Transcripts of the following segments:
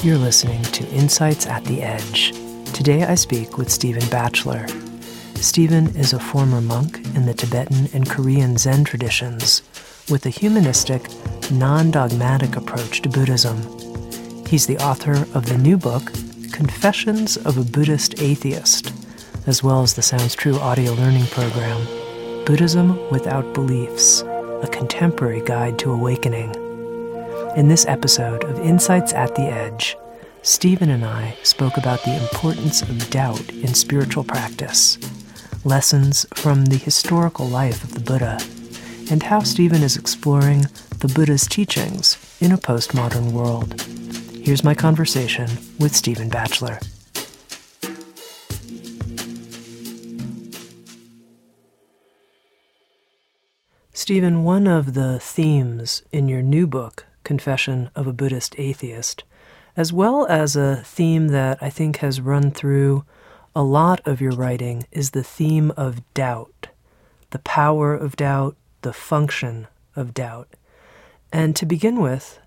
You're listening to Insights at the Edge. Today I speak with Stephen Batchelor. Stephen is a former monk in the Tibetan and Korean Zen traditions with a humanistic, non dogmatic approach to Buddhism. He's the author of the new book, Confessions of a Buddhist Atheist, as well as the Sounds True audio learning program, Buddhism Without Beliefs A Contemporary Guide to Awakening. In this episode of Insights at the Edge, Stephen and I spoke about the importance of doubt in spiritual practice, lessons from the historical life of the Buddha, and how Stephen is exploring the Buddha's teachings in a postmodern world. Here's my conversation with Stephen Batchelor. Stephen, one of the themes in your new book, Confession of a Buddhist Atheist, as well as a theme that I think has run through a lot of your writing, is the theme of doubt, the power of doubt, the function of doubt. And to begin with,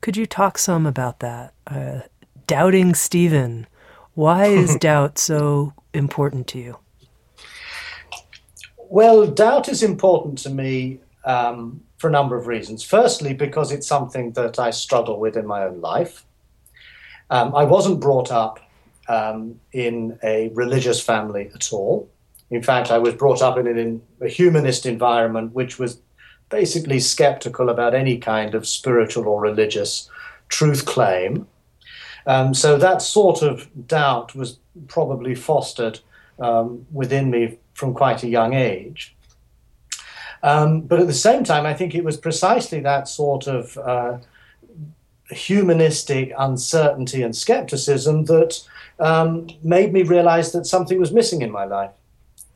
could you talk some about that? Uh, doubting Stephen. Why is doubt so important to you? Well, doubt is important to me um, for a number of reasons. Firstly, because it's something that I struggle with in my own life. Um, I wasn't brought up um, in a religious family at all. In fact, I was brought up in, in a humanist environment, which was basically skeptical about any kind of spiritual or religious truth claim. Um, so that sort of doubt was probably fostered um, within me from quite a young age. Um, but at the same time, I think it was precisely that sort of uh, humanistic uncertainty and skepticism that um, made me realize that something was missing in my life.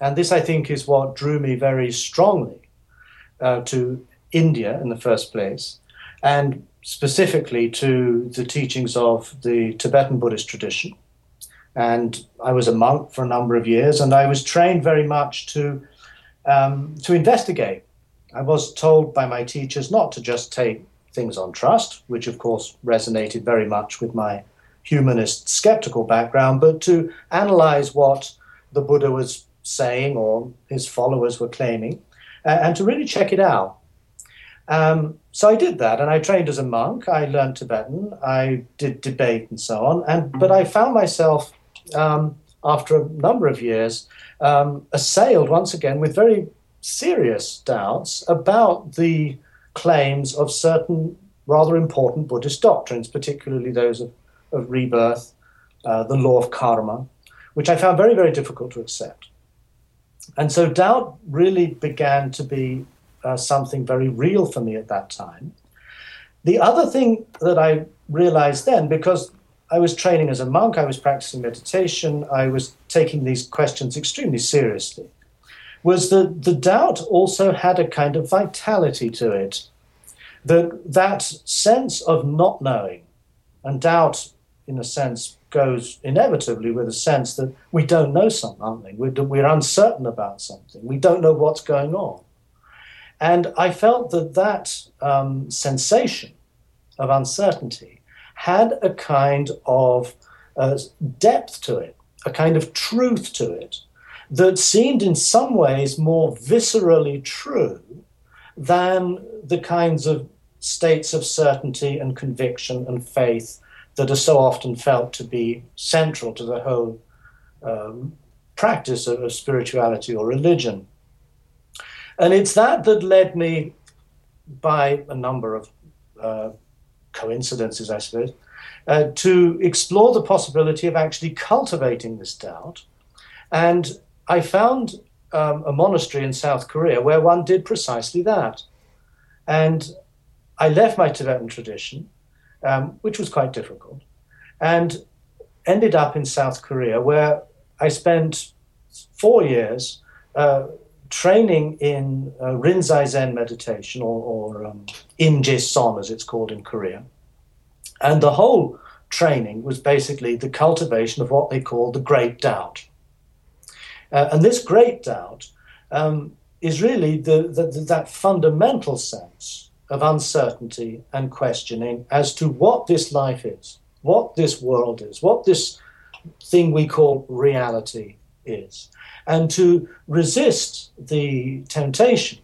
And this, I think, is what drew me very strongly uh, to India in the first place, and specifically to the teachings of the Tibetan Buddhist tradition. And I was a monk for a number of years, and I was trained very much to um, to investigate. I was told by my teachers not to just take things on trust, which of course resonated very much with my humanist skeptical background, but to analyze what the Buddha was saying or his followers were claiming, uh, and to really check it out. Um, so I did that, and I trained as a monk. I learned Tibetan. I did debate and so on. And but I found myself um, after a number of years um, assailed once again with very serious doubts about the claims of certain rather important Buddhist doctrines, particularly those of, of rebirth, uh, the law of karma, which I found very, very difficult to accept. And so doubt really began to be uh, something very real for me at that time. The other thing that I realized then, because I was training as a monk, I was practicing meditation, I was taking these questions extremely seriously, was that the doubt also had a kind of vitality to it. That, that sense of not knowing, and doubt, in a sense, goes inevitably with a sense that we don't know something, we're, we're uncertain about something, we don't know what's going on. And I felt that that um, sensation of uncertainty had a kind of uh, depth to it, a kind of truth to it that seemed in some ways more viscerally true than the kinds of states of certainty and conviction and faith that are so often felt to be central to the whole um, practice of, of, spirituality or religion. And it's that that led me, by a number of uh, coincidences, I suppose, uh, to explore the possibility of actually cultivating this doubt. And I found um, a monastery in South Korea where one did precisely that. And I left my Tibetan tradition, um, which was quite difficult, and ended up in South Korea where I spent four years uh, training in uh, Rinzai Zen meditation, or, or um, Imje Son as it's called in Korea. And the whole training was basically the cultivation of what they call the great doubt. Uh, and this great doubt um, is really the, the, the, that fundamental sense of uncertainty and questioning as to what this life is, what this world is, what this thing we call reality is, and to resist the temptation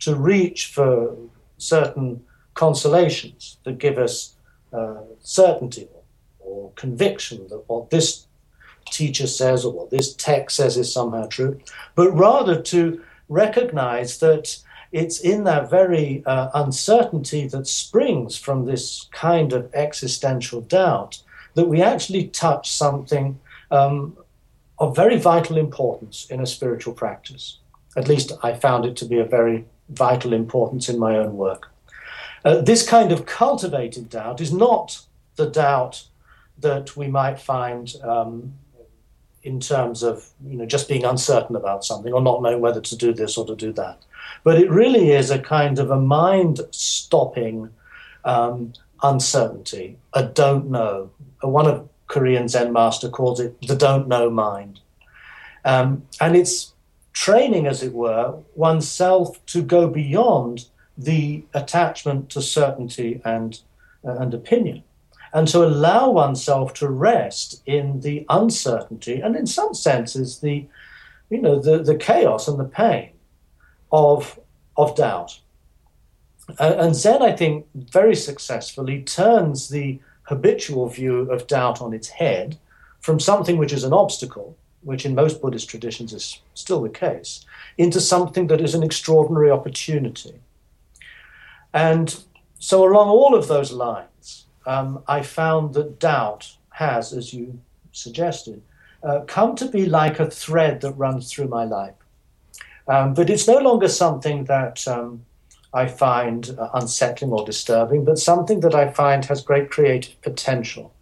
to reach for certain consolations that give us uh, certainty or conviction that what this teacher says or what this text says is somehow true, but rather to recognize that it's in that very uh, uncertainty that springs from this kind of existential doubt that we actually touch something um, of very vital importance in a spiritual practice. At least I found it to be of very vital importance in my own work. Uh, this kind of cultivated doubt is not the doubt that we might find um, in terms of you know just being uncertain about something or not knowing whether to do this or to do that. But it really is a kind of a mind-stopping um, uncertainty, a don't know. a One of Korean Zen master calls it the don't know mind, um, and it's training, as it were, oneself to go beyond the attachment to certainty and uh, and opinion and to allow oneself to rest in the uncertainty and in some senses the you know the, the chaos and the pain of of doubt. And zen i think very successfully turns the habitual view of doubt on its head from something which is an obstacle which in most buddhist traditions is still the case into something that is an extraordinary opportunity and so along all of those lines um, I found that doubt has, as you suggested, uh, come to be like a thread that runs through my life. Um, but it's no longer something that um, I find uh, unsettling or disturbing, but something that I find has great creative potential.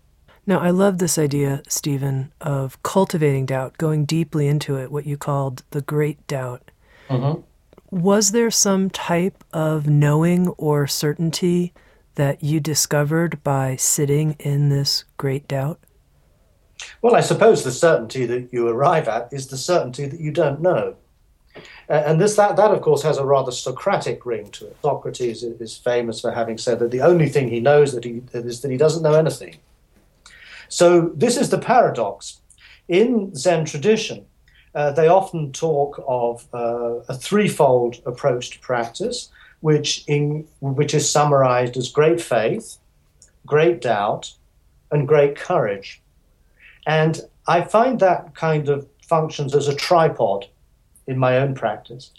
Now, I love this idea, Stephen, of cultivating doubt, going deeply into it, what you called the great doubt. Mm-hmm. Was there some type of knowing or certainty that you discovered by sitting in this great doubt? Well, I suppose the certainty that you arrive at is the certainty that you don't know. Uh, and this, that, that, of course, has a rather Socratic ring to it. Socrates is famous for having said that the only thing he knows that he, is that he doesn't know anything. So this is the paradox. In Zen tradition, uh, they often talk of uh, a threefold approach to practice which, in, which is summarized as great faith, great doubt, and great courage. And I find that kind of functions as a tripod in my own practice.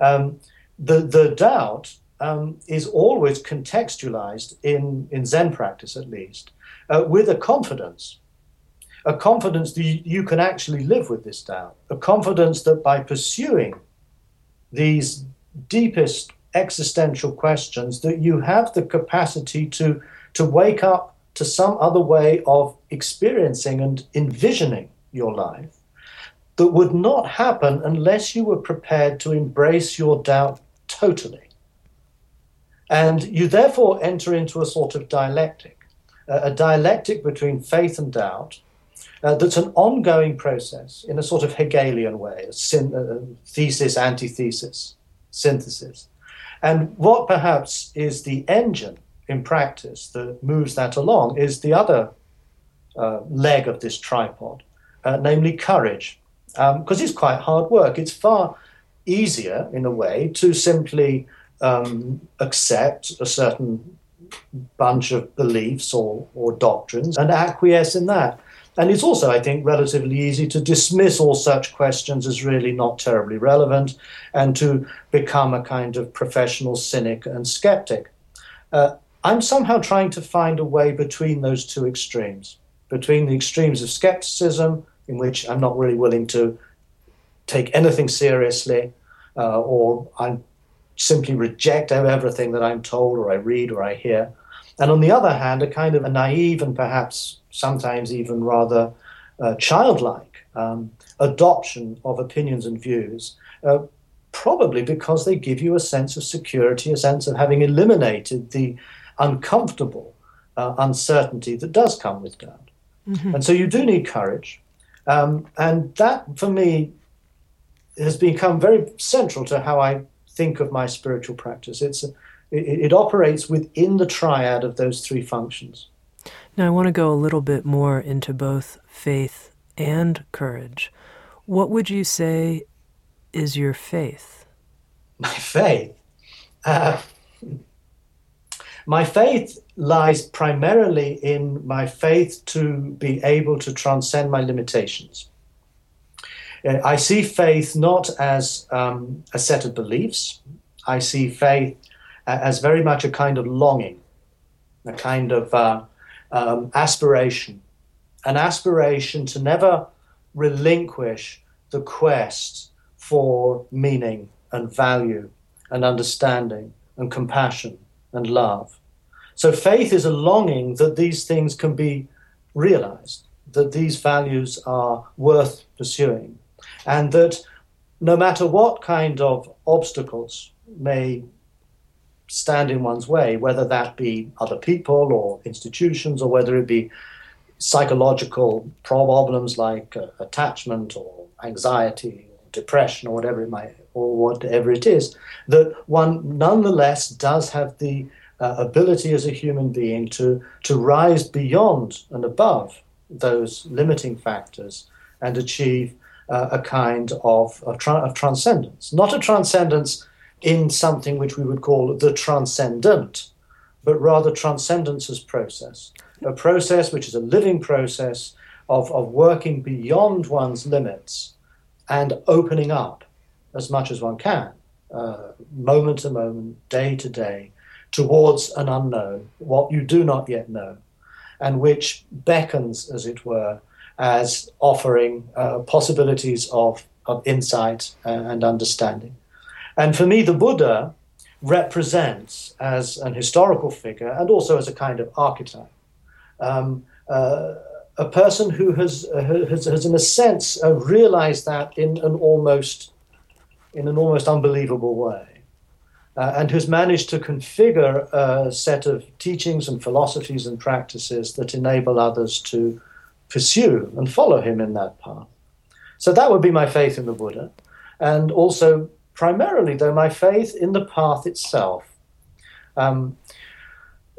Um, the, the doubt um, is always contextualized in, in Zen practice, at least, uh, with a confidence. A confidence that you, you can actually live with this doubt. A confidence that by pursuing these deepest existential questions that you have the capacity to to wake up to some other way of experiencing and envisioning your life that would not happen unless you were prepared to embrace your doubt totally. And you therefore enter into a sort of dialectic, a dialectic between faith and doubt. Uh, that's an ongoing process in a sort of Hegelian way, a, syn- a thesis, antithesis, synthesis. And what perhaps is the engine in practice that moves that along is the other uh, leg of this tripod, uh, namely courage. Because um, it's quite hard work. It's far easier, in a way, to simply um, accept a certain bunch of beliefs or, or doctrines and acquiesce in that. And it's also, I think, relatively easy to dismiss all such questions as really not terribly relevant and to become a kind of professional cynic and skeptic. Uh, I'm somehow trying to find a way between those two extremes, between the extremes of skepticism, in which I'm not really willing to take anything seriously, uh, or I simply reject everything that I'm told, or I read, or I hear. And on the other hand, a kind of a naive and perhaps sometimes even rather uh, childlike um, adoption of opinions and views, uh, probably because they give you a sense of security, a sense of having eliminated the uncomfortable uh, uncertainty that does come with doubt. Mm-hmm. And so you do need courage. Um, and that, for me, has become very central to how I think of my spiritual practice. It's a, it, it operates within the triad of those three functions. Now, I want to go a little bit more into both faith and courage. What would you say is your faith? My faith? Uh, my faith lies primarily in my faith to be able to transcend my limitations. Uh, I see faith not as um, a set of beliefs. I see faith as very much a kind of longing, a kind of uh, um, aspiration, an aspiration to never relinquish the quest for meaning and value and understanding and compassion and love. So faith is a longing that these things can be realized, that these values are worth pursuing, and that no matter what kind of obstacles may stand in one's way, whether that be other people or institutions, or whether it be psychological problems like uh, attachment or anxiety or depression or whatever it might or whatever it is, that one nonetheless does have the uh, ability as a human being to to rise beyond and above those limiting factors and achieve uh, a kind of of, tra- of transcendence, not a transcendence in something which we would call the transcendent, but rather transcendence as process. A process which is a living process of, of working beyond one's limits and opening up as much as one can, uh, moment to moment, day to day, towards an unknown, what you do not yet know, and which beckons, as it were, as offering uh, possibilities of, of insight and understanding. And for me, the Buddha represents, as an historical figure and also as a kind of archetype, um, uh, a person who has, uh, has, has, in a sense, uh, realized that in an almost, in an almost unbelievable way. Uh, and who's managed to configure a set of teachings and philosophies and practices that enable others to pursue and follow him in that path. So that would be my faith in the Buddha. And also primarily, though, my faith in the path itself. Um,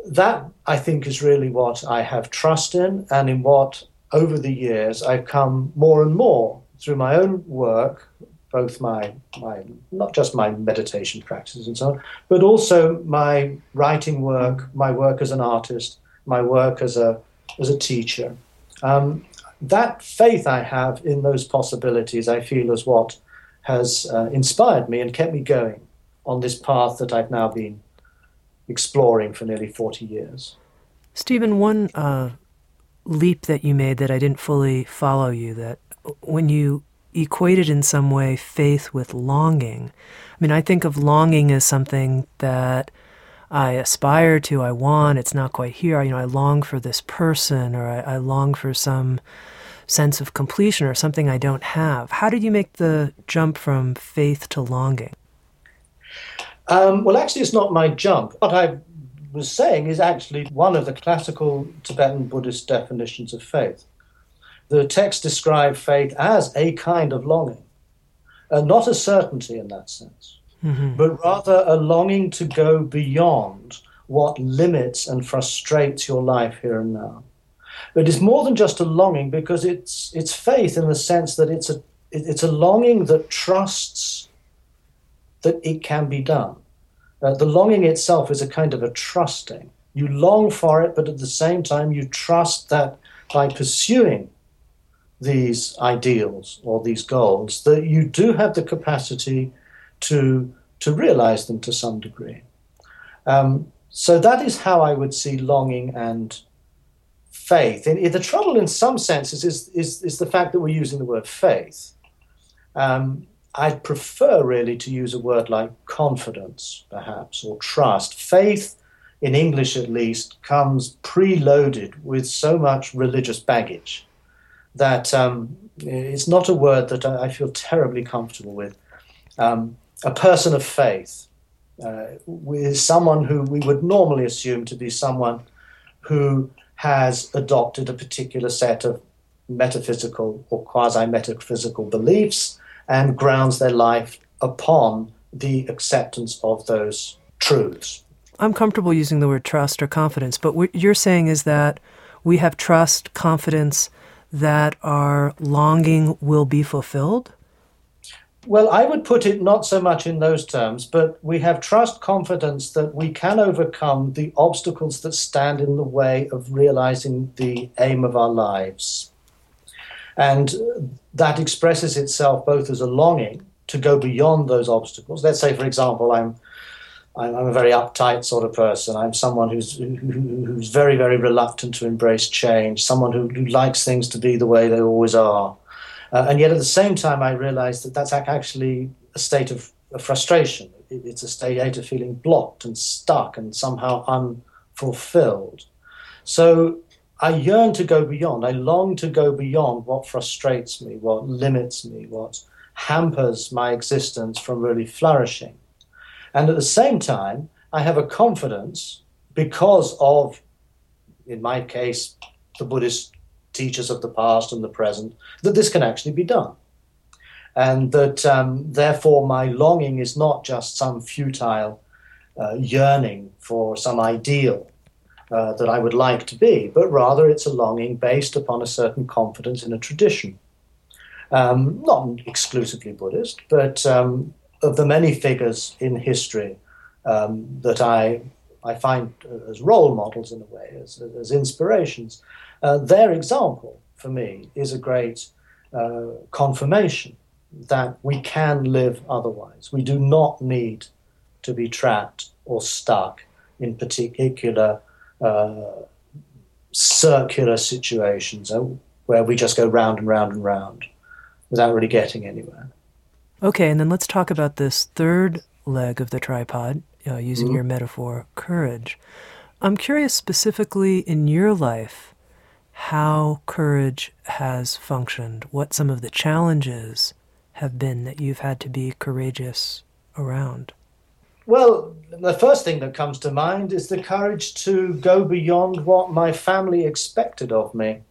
that, I think, is really what I have trust in, and in what, over the years, I've come more and more through my own work, both my, my not just my meditation practices and so on, but also my writing work, my work as an artist, my work as a, as a teacher. Um, that faith I have in those possibilities, I feel, is what has uh, inspired me and kept me going on this path that I've now been exploring for nearly 40 years. Stephen, one uh, leap that you made that I didn't fully follow you, that when you equated in some way faith with longing, I mean, I think of longing as something that I aspire to, I want, it's not quite here. You know, I long for this person or I, I long for some sense of completion or something I don't have. How did you make the jump from faith to longing? Um, well, actually, it's not my jump. What I was saying is actually one of the classical Tibetan Buddhist definitions of faith. The text describes faith as a kind of longing, and not a certainty in that sense, mm-hmm. but rather a longing to go beyond what limits and frustrates your life here and now. But it's more than just a longing because it's it's faith in the sense that it's a it's a longing that trusts that it can be done. Uh, the longing itself is a kind of a trusting. You long for it, but at the same time, you trust that by pursuing these ideals or these goals, that you do have the capacity to to realize them to some degree. Um, so that is how I would see longing and faith. And the trouble, in some senses, is, is, is the fact that we're using the word faith. Um, I'd prefer really to use a word like confidence, perhaps, or trust. Faith, in English at least, comes preloaded with so much religious baggage that um, it's not a word that I feel terribly comfortable with. Um, a person of faith uh, is someone who we would normally assume to be someone who has adopted a particular set of metaphysical or quasi metaphysical beliefs and grounds their life upon the acceptance of those truths. I'm comfortable using the word trust or confidence, but what you're saying is that we have trust, confidence that our longing will be fulfilled? Well, I would put it not so much in those terms, but we have trust, confidence that we can overcome the obstacles that stand in the way of realizing the aim of our lives. And that expresses itself both as a longing to go beyond those obstacles. Let's say, for example, I'm I'm, a very uptight sort of person. I'm someone who's who, who's very very reluctant to embrace change. Someone who, who likes things to be the way they always are. Uh, and yet at the same time, I realize that that's actually a state of, of frustration. It, it's a state of feeling blocked and stuck and somehow unfulfilled. So I yearn to go beyond. I long to go beyond what frustrates me, what limits me, what hampers my existence from really flourishing. And at the same time, I have a confidence because of, in my case, the Buddhist teachers of the past and the present, that this can actually be done. And that um, therefore my longing is not just some futile uh, yearning for some ideal uh, that I would like to be, but rather it's a longing based upon a certain confidence in a tradition. Um, not exclusively Buddhist, but um, of the many figures in history um, that I, I find as role models in a way, as, as inspirations, uh, their example for me is a great uh, confirmation that we can live otherwise. We do not need to be trapped or stuck in particular uh, circular situations uh, where we just go round and round and round without really getting anywhere. Okay, and then let's talk about this third leg of the tripod, uh, using mm-hmm. your metaphor, courage. I'm curious specifically in your life how courage has functioned, what some of the challenges have been that you've had to be courageous around. Well, the first thing that comes to mind is the courage to go beyond what my family expected of me.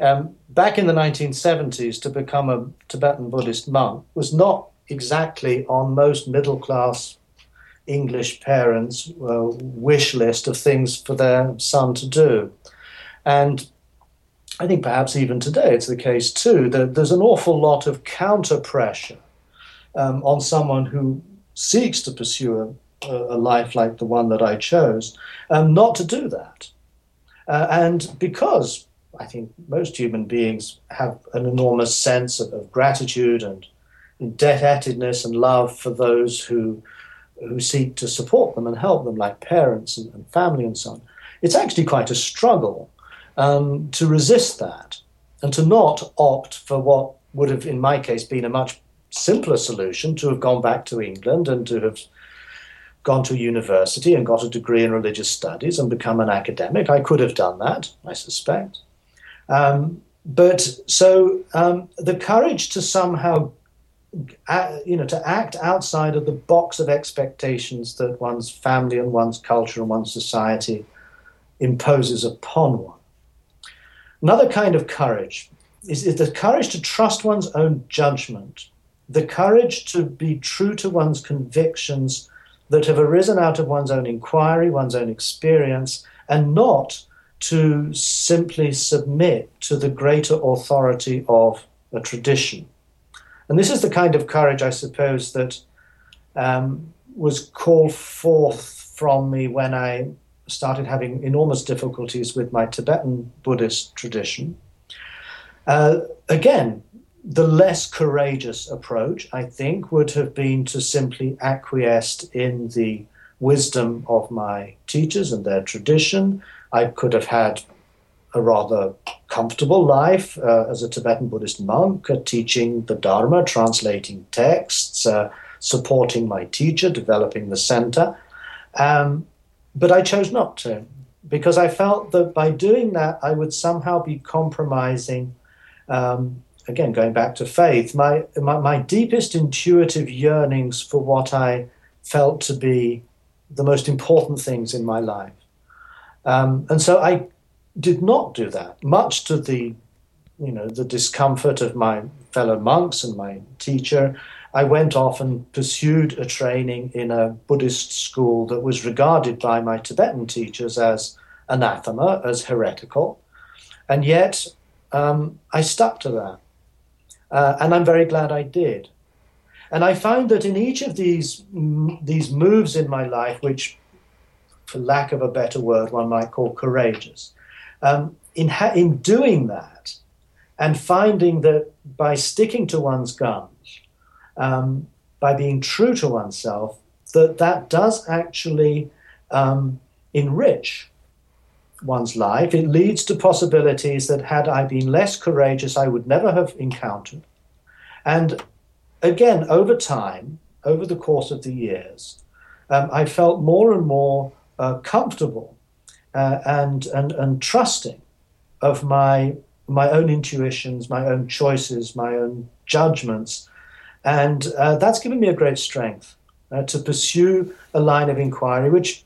Um, back in the 1970s, to become a Tibetan Buddhist monk was not exactly on most middle class English parents' uh, wish list of things for their son to do. And I think perhaps even today it's the case too that there's an awful lot of counter pressure um, on someone who seeks to pursue a, a, life like the one that I chose, um, not to do that. Uh, and because I think most human beings have an enormous sense of, of gratitude and indebtedness and love for those who who seek to support them and help them, like parents and, and family and so on. It's actually quite a struggle um, to resist that and to not opt for what would have, in my case, been a much simpler solution to have gone back to England and to have gone to university and got a degree in religious studies and become an academic. I could have done that, I suspect. Um, but so um, the courage to somehow, uh, you know, to act outside of the box of expectations that one's family and one's culture and one's society imposes upon one. Another kind of courage is, is the courage to trust one's own judgment, the courage to be true to one's convictions that have arisen out of one's own inquiry, one's own experience, and not to simply submit to the greater authority of a tradition. And this is the kind of courage, I suppose, that um, was called forth from me when I started having enormous difficulties with my Tibetan Buddhist tradition. Uh, again, the less courageous approach, I think, would have been to simply acquiesce in the wisdom of my teachers and their tradition I could have had a rather comfortable life uh, as a Tibetan Buddhist monk, uh, teaching the Dharma, translating texts, uh, supporting my teacher, developing the center. Um, but I chose not to because I felt that by doing that, I would somehow be compromising. Um, again, going back to faith, my, my, my deepest intuitive yearnings for what I felt to be the most important things in my life. Um, and so I did not do that, much to the, you know, the discomfort of my fellow monks and my teacher. I went off and pursued a training in a Buddhist school that was regarded by my Tibetan teachers as anathema, as heretical. And yet um, I stuck to that. Uh, and I'm very glad I did. And I found that in each of these, these moves in my life, which, for lack of a better word, one might call courageous, um, in, ha- in doing that and finding that by sticking to one's guns, um, by being true to oneself, that that does actually um, enrich one's life. It leads to possibilities that, had I been less courageous, I would never have encountered. And again, over time, over the course of the years, um, I felt more and more uh, comfortable uh, and, and, and trusting of my, my own intuitions, my own choices, my own judgments. And uh, that's given me a great strength uh, to pursue a line of inquiry, which,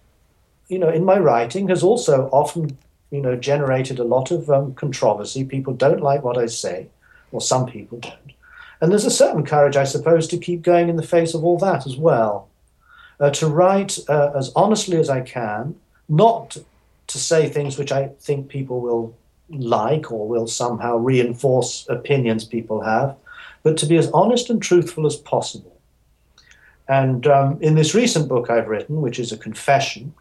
you know, in my writing has also often, you know, generated a lot of um, controversy. People don't like what I say, or some people don't. And there's a certain courage, I suppose, to keep going in the face of all that as well. Uh, to write uh, as honestly as I can, not to say things which I think people will like or will somehow reinforce opinions people have, but to be as honest and truthful as possible. And um, in this recent book I've written, which is a confession,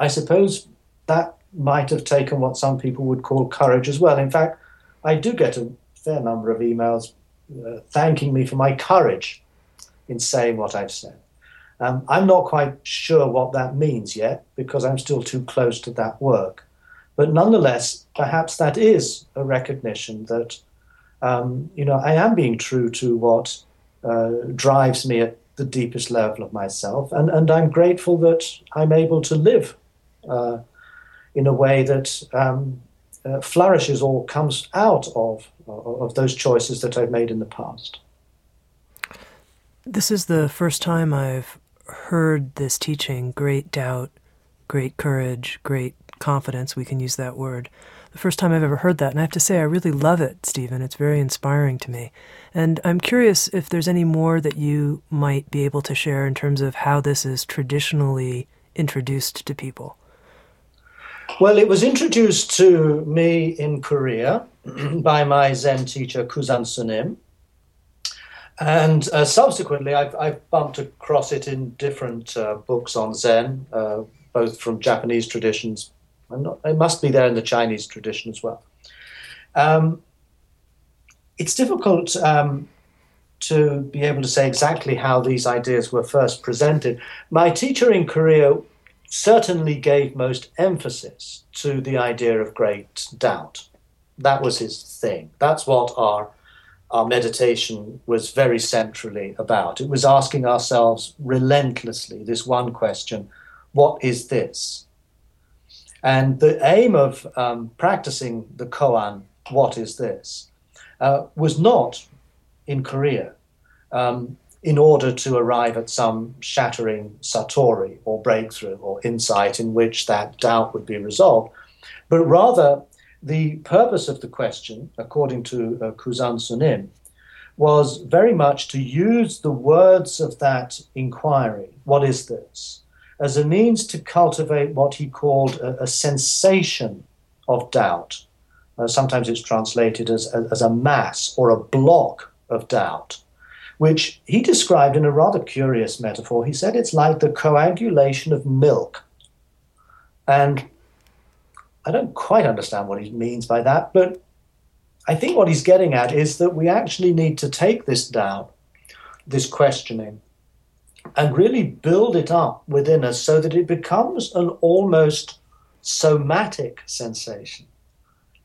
I suppose that might have taken what some people would call courage as well. In fact, I do get a fair number of emails uh, thanking me for my courage in saying what I've said. Um, I'm not quite sure what that means yet because I'm still too close to that work. But nonetheless, perhaps that is a recognition that, um, you know, I am being true to what uh, drives me at the deepest level of myself. And, and I'm grateful that I'm able to live uh, in a way that um, uh, flourishes or comes out of, of those choices that I've made in the past. This is the first time I've heard this teaching great doubt, great courage, great confidence. We can use that word. The first time I've ever heard that. And I have to say, I really love it, Stephen. It's very inspiring to me. And I'm curious if there's any more that you might be able to share in terms of how this is traditionally introduced to people. Well, it was introduced to me in Korea by my Zen teacher, Kusan Sunim. And uh, subsequently, I've, I've, bumped across it in different uh, books on Zen, uh, both from Japanese traditions. Not, it must be there in the Chinese tradition as well. Um, it's difficult um, to be able to say exactly how these ideas were first presented. My teacher in Korea certainly gave most emphasis to the idea of great doubt. That was his thing. That's what our our meditation was very centrally about. It was asking ourselves relentlessly this one question what is this? And the aim of um, practicing the koan, what is this, uh, was not in Korea um, in order to arrive at some shattering satori or breakthrough or insight in which that doubt would be resolved, but rather the purpose of the question, according to uh, Kusan Sunim, was very much to use the words of that inquiry, what is this, as a means to cultivate what he called a, a sensation of doubt. Uh, sometimes it's translated as, as, as a mass or a block of doubt, which he described in a rather curious metaphor. He said it's like the coagulation of milk. And I don't quite understand what he means by that, but I think what he's getting at is that we actually need to take this down, this questioning, and really build it up within us so that it becomes an almost somatic sensation.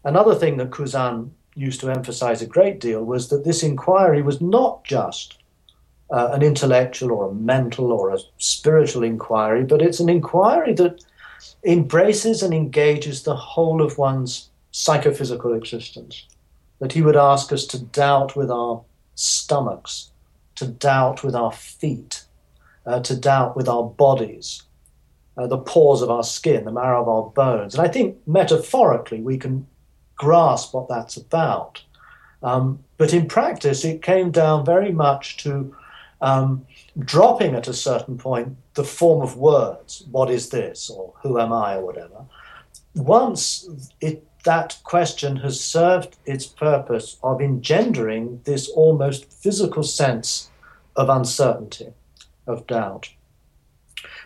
Another thing that Kusan used to emphasize a great deal was that this inquiry was not just uh, an intellectual or a mental or a spiritual inquiry, but it's an inquiry that embraces and engages the whole of one's psychophysical existence. That he would ask us to doubt with our stomachs, to doubt with our feet, uh, to doubt with our bodies, uh, the pores of our skin, the marrow of our bones. And I think metaphorically we can grasp what that's about. Um, but in practice, it came down very much to um, dropping at a certain point the form of words, what is this, or who am I, or whatever. Once it, that question has served its purpose of engendering this almost physical sense of uncertainty, of doubt.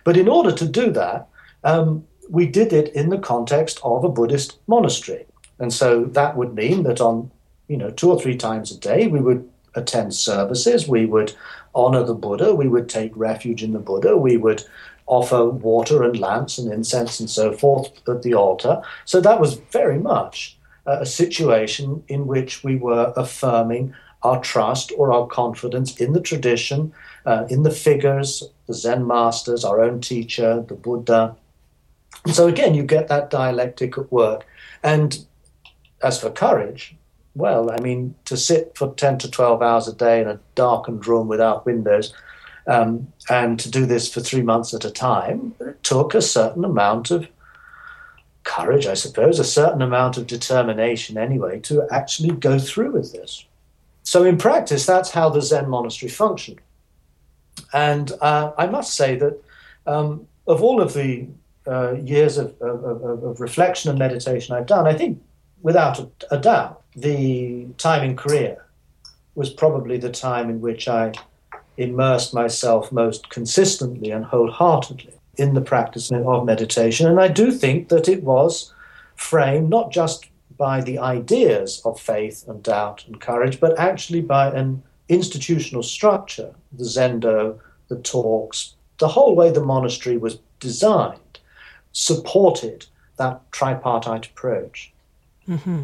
But in order to do that, um, we did it in the context of a Buddhist monastery. And so that would mean that on, you know, two or three times a day, we would attend services, we would honor the Buddha, we would take refuge in the Buddha, we would offer water and lamps and incense and so forth at the altar. So that was very much a situation in which we were affirming our trust or our confidence in the tradition, uh, in the figures, the Zen masters, our own teacher, the Buddha. So again, you get that dialectic at work. And as for courage, well, I mean, to sit for 10 to 12 hours a day in a darkened room without windows um, and to do this for three months at a time took a certain amount of courage, I suppose, a certain amount of determination anyway to actually go through with this. So, in practice, that's how the Zen monastery functioned. And uh, I must say that um, of all of the uh, years of, of, of, reflection and meditation I've done, I think without a, a doubt, the time in Korea was probably the time in which I immersed myself most consistently and wholeheartedly in the practice of meditation. And I do think that it was framed not just by the ideas of faith and doubt and courage, but actually by an institutional structure, the Zendo, the talks, the whole way the monastery was designed supported that tripartite approach. Mm-hmm.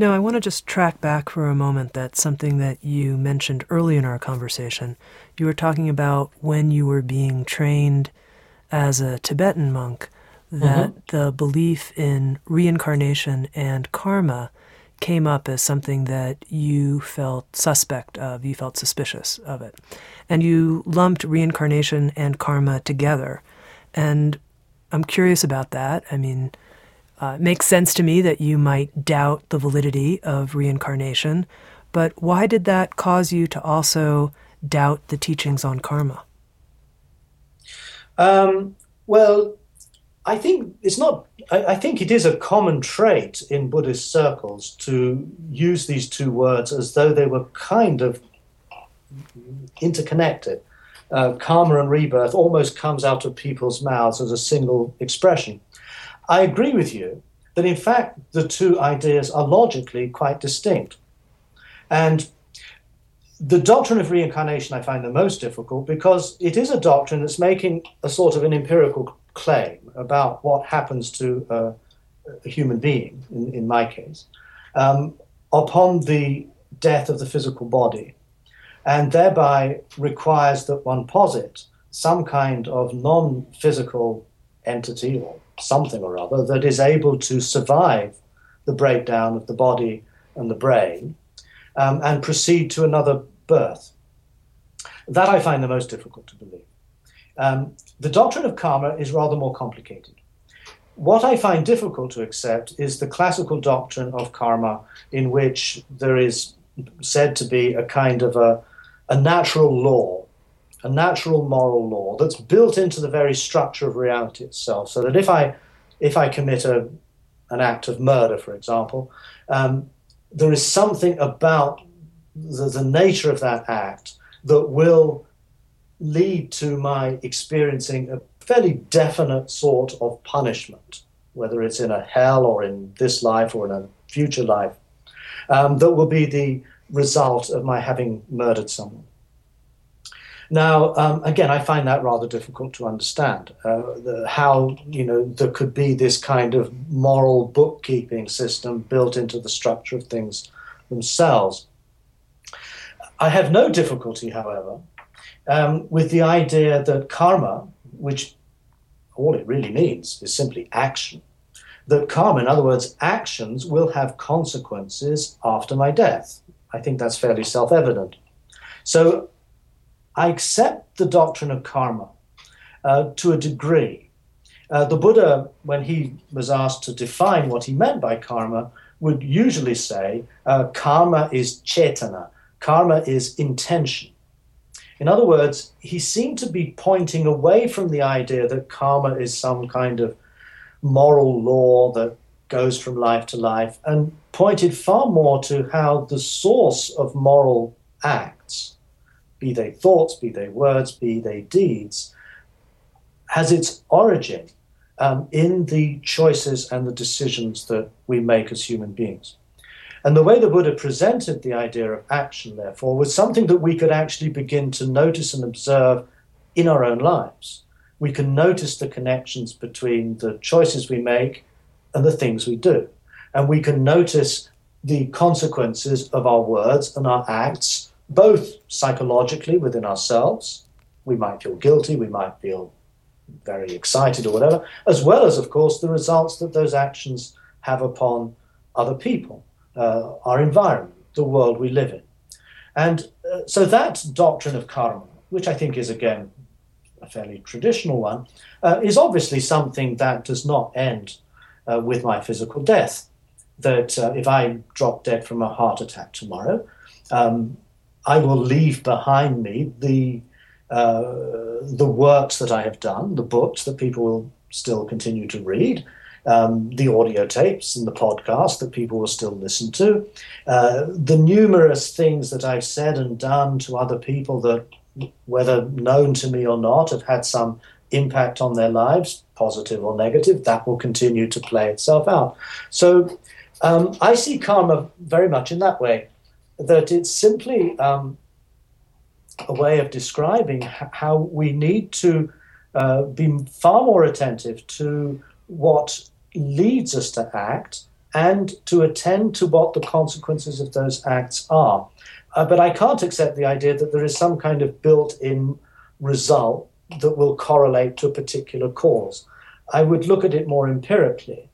Now, I want to just track back for a moment. That's something that you mentioned early in our conversation. You were talking about when you were being trained as a Tibetan monk, that mm-hmm. the belief in reincarnation and karma came up as something that you felt suspect of, you felt suspicious of it. And you lumped reincarnation and karma together. And I'm curious about that. I mean, uh, it makes sense to me that you might doubt the validity of reincarnation, but why did that cause you to also doubt the teachings on karma? Um, well, I think it's not. I, I, think it is a common trait in Buddhist circles to use these two words as though they were kind of interconnected. Uh, karma and rebirth almost comes out of people's mouths as a single expression. I agree with you that in fact the two ideas are logically quite distinct. And the doctrine of reincarnation I find the most difficult because it is a doctrine that's making a sort of an empirical claim about what happens to a, a human being, in, in my case, um, upon the death of the physical body, and thereby requires that one posit some kind of non physical entity or something or other that is able to survive the breakdown of the body and the brain um, and proceed to another birth. That I find the most difficult to believe. Um, the doctrine of karma is rather more complicated. What I find difficult to accept is the classical doctrine of karma, in which there is said to be a kind of a, a natural law, a natural moral law that's built into the very structure of reality itself. So that if I, if I commit a, an act of murder, for example, um, there is something about the, the nature of that act that will lead to my experiencing a fairly definite sort of punishment, whether it's in a hell or in this life or in a future life, um, that will be the result of my having murdered someone. Now, um, again, I find that rather difficult to understand. Uh, the, how you know there could be this kind of moral bookkeeping system built into the structure of things themselves. I have no difficulty, however, um, with the idea that karma, which all it really means is simply action, that karma, in other words, actions will have consequences after my death. I think that's fairly self evident. So I accept the doctrine of karma uh, to a degree. Uh, the Buddha, when he was asked to define what he meant by karma, would usually say uh, karma is cetana, karma is intention. In other words, he seemed to be pointing away from the idea that karma is some kind of moral law that goes from life to life and pointed far more to how the source of moral acts, be they thoughts, be they words, be they deeds, has its origin um, in the choices and the decisions that we make as human beings. And the way the Buddha presented the idea of action, therefore, was something that we could actually begin to notice and observe in our own lives. We can notice the connections between the choices we make and the things we do. And we can notice the consequences of our words and our acts, both psychologically within ourselves. We might feel guilty, we might feel very excited or whatever, as well as, of course, the results that those actions have upon other people uh, our environment, the world we live in. And uh, so that doctrine of karma, which I think is again a fairly traditional one, uh, is obviously something that does not end uh, with my physical death. That uh, if I drop dead from a heart attack tomorrow, um, I will leave behind me the uh, the works that I have done, the books that people will still continue to read, um, the audio tapes and the podcast that people will still listen to, uh, the numerous things that I've said and done to other people that, whether known to me or not, have had some impact on their lives, positive or negative, that will continue to play itself out. So um, I see karma very much in that way, that it's simply um, a way of describing how we need to uh, be far more attentive to what leads us to act and to attend to what the consequences of those acts are. Uh, but I can't accept the idea that there is some kind of built in result that will correlate to a particular cause. I would look at it more empirically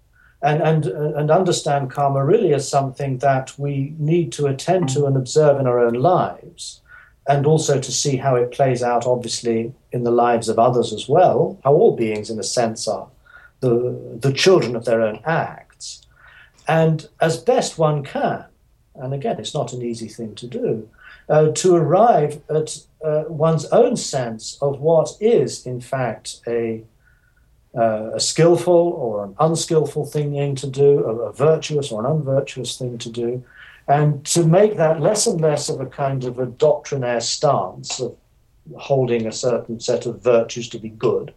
and, and, and understand karma really as something that we need to attend to and observe in our own lives, and also to see how it plays out, obviously, in the lives of others as well, how all beings, in a sense, are the, the children of their own acts. And as best one can, and again, it's not an easy thing to do, uh, to arrive at uh, one's own sense of what is, in fact, a, uh, a skillful or an unskillful thing to do, a, a virtuous or an unvirtuous thing to do, and to make that less and less of a kind of a doctrinaire stance of holding a certain set of virtues to be good,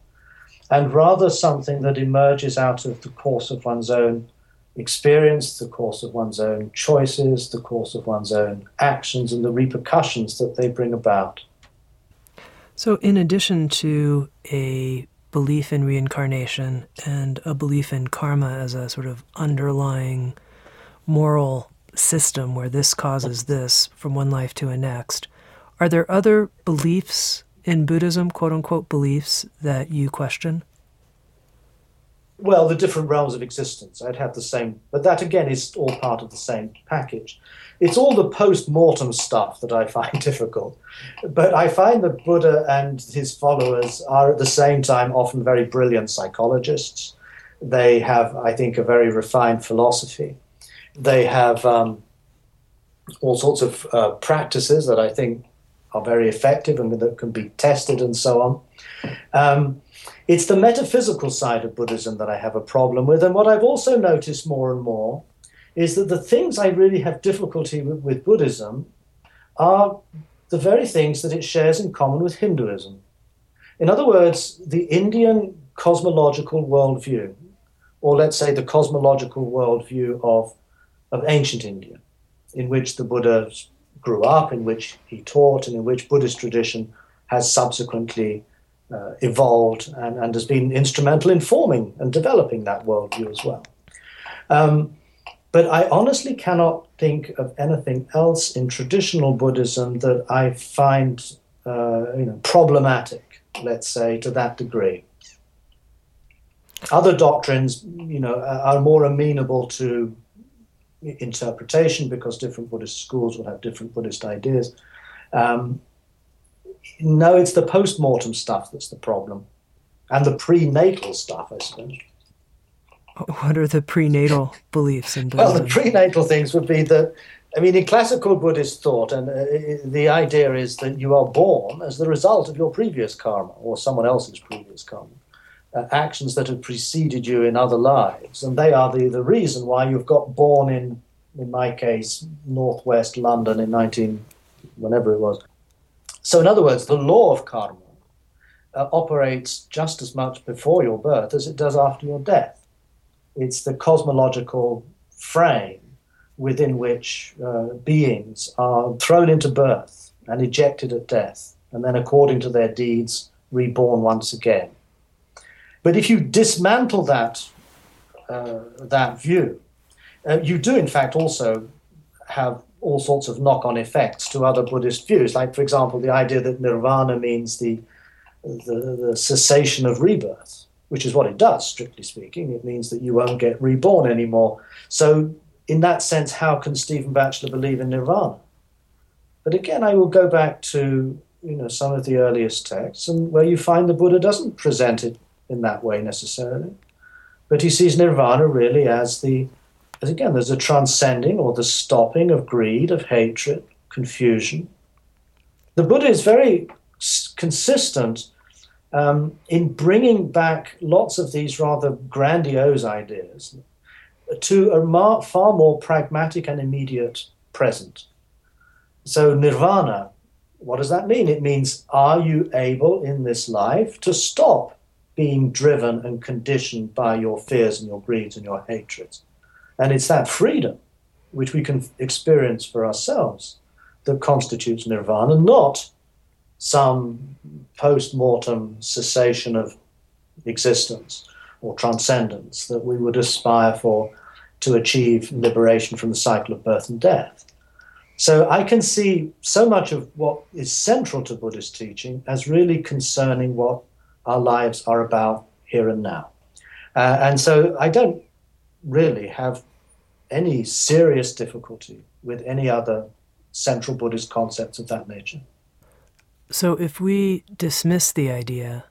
and rather something that emerges out of the course of one's own experience, the course of one's own choices, the course of one's own actions, and the repercussions that they bring about. So, in addition to a belief in reincarnation and a belief in karma as a sort of underlying moral system where this causes this from one life to a next, are there other beliefs in Buddhism, quote unquote, beliefs that you question? Well, the different realms of existence. I'd have the same, but that again is all part of the same package. It's all the post mortem stuff that I find difficult. But I find that Buddha and his followers are at the same time often very brilliant psychologists. They have, I think, a very refined philosophy. They have um, all sorts of uh, practices that I think are very effective and that can be tested and so on. Um, it's the metaphysical side of Buddhism that I have a problem with. And what I've also noticed more and more is that the things I really have difficulty with, with Buddhism are the very things that it shares in common with Hinduism. In other words, the Indian cosmological worldview, or let's say the cosmological worldview of, of ancient India, in which the Buddha grew up, in which he taught, and in which Buddhist tradition has subsequently uh, evolved and, and has been instrumental in forming and developing that worldview as well. Um, but I honestly cannot think of anything else in traditional Buddhism that I find uh, you know, problematic, let's say, to that degree. Other doctrines, you know, are more amenable to interpretation because different Buddhist schools will have different Buddhist ideas. Um, no, it's the post mortem stuff that's the problem, and the prenatal stuff, I suppose. What are the prenatal beliefs in Buddhism? Well, the prenatal things would be that, I mean, in classical Buddhist thought, and uh, the idea is that you are born as the result of your previous karma or someone else's previous karma. Uh, actions that have preceded you in other lives, and they are the, the reason why you've got born in, in my case, northwest London in 19, whenever it was. So, in other words, the law of karma uh, operates just as much before your birth as it does after your death. It's the cosmological frame within which uh, beings are thrown into birth and ejected at death, and then, according to their deeds, reborn once again. But if you dismantle that, uh, that view, uh, you do, in fact, also have all sorts of knock on effects to other Buddhist views. Like, for example, the idea that nirvana means the, the, the cessation of rebirth which is what it does, strictly speaking. It means that you won't get reborn anymore. So, in that sense, how can Stephen Batchelor believe in nirvana? But again, I will go back to you know some of the earliest texts, and where you find the Buddha doesn't present it in that way necessarily, but he sees nirvana really as the as again there's a transcending or the stopping of greed, of hatred, confusion. The Buddha is very consistent um, in bringing back lots of these rather grandiose ideas to a far more pragmatic and immediate present. So, nirvana, what does that mean? It means, are you able in this life to stop being driven and conditioned by your fears and your greeds and your hatreds? And it's that freedom which we can experience for ourselves that constitutes nirvana, not some post mortem cessation of existence or transcendence that we would aspire for to achieve liberation from the cycle of birth and death. So I can see so much of what is central to Buddhist teaching as really concerning what our lives are about here and now. Uh, and so I don't really have any serious difficulty with any other central Buddhist concepts of that nature. So, if we dismiss the idea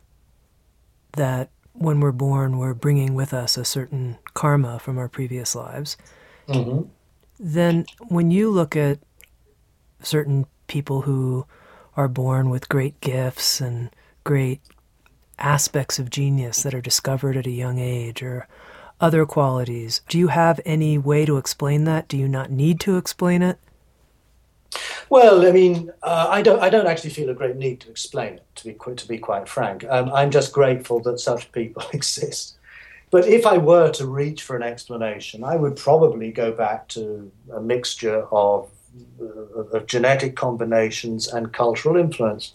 that when we're born, we're bringing with us a certain karma from our previous lives, mm-hmm. then when you look at certain people who are born with great gifts and great aspects of genius that are discovered at a young age or other qualities, do you have any way to explain that? Do you not need to explain it? Well, I mean, uh, I don't. I don't actually feel a great need to explain it. To be to be quite frank, um, I'm just grateful that such people exist. But if I were to reach for an explanation, I would probably go back to a mixture of, uh, of genetic combinations and cultural influence.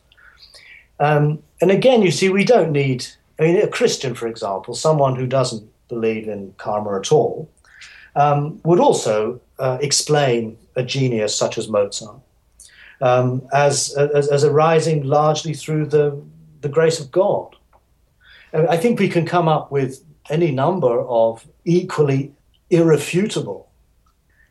Um, and again, you see, we don't need. I mean, a Christian, for example, someone who doesn't believe in karma at all, um, would also uh, explain a genius such as Mozart um, as, as, as arising largely through the, the grace of God. I think we can come up with any number of equally irrefutable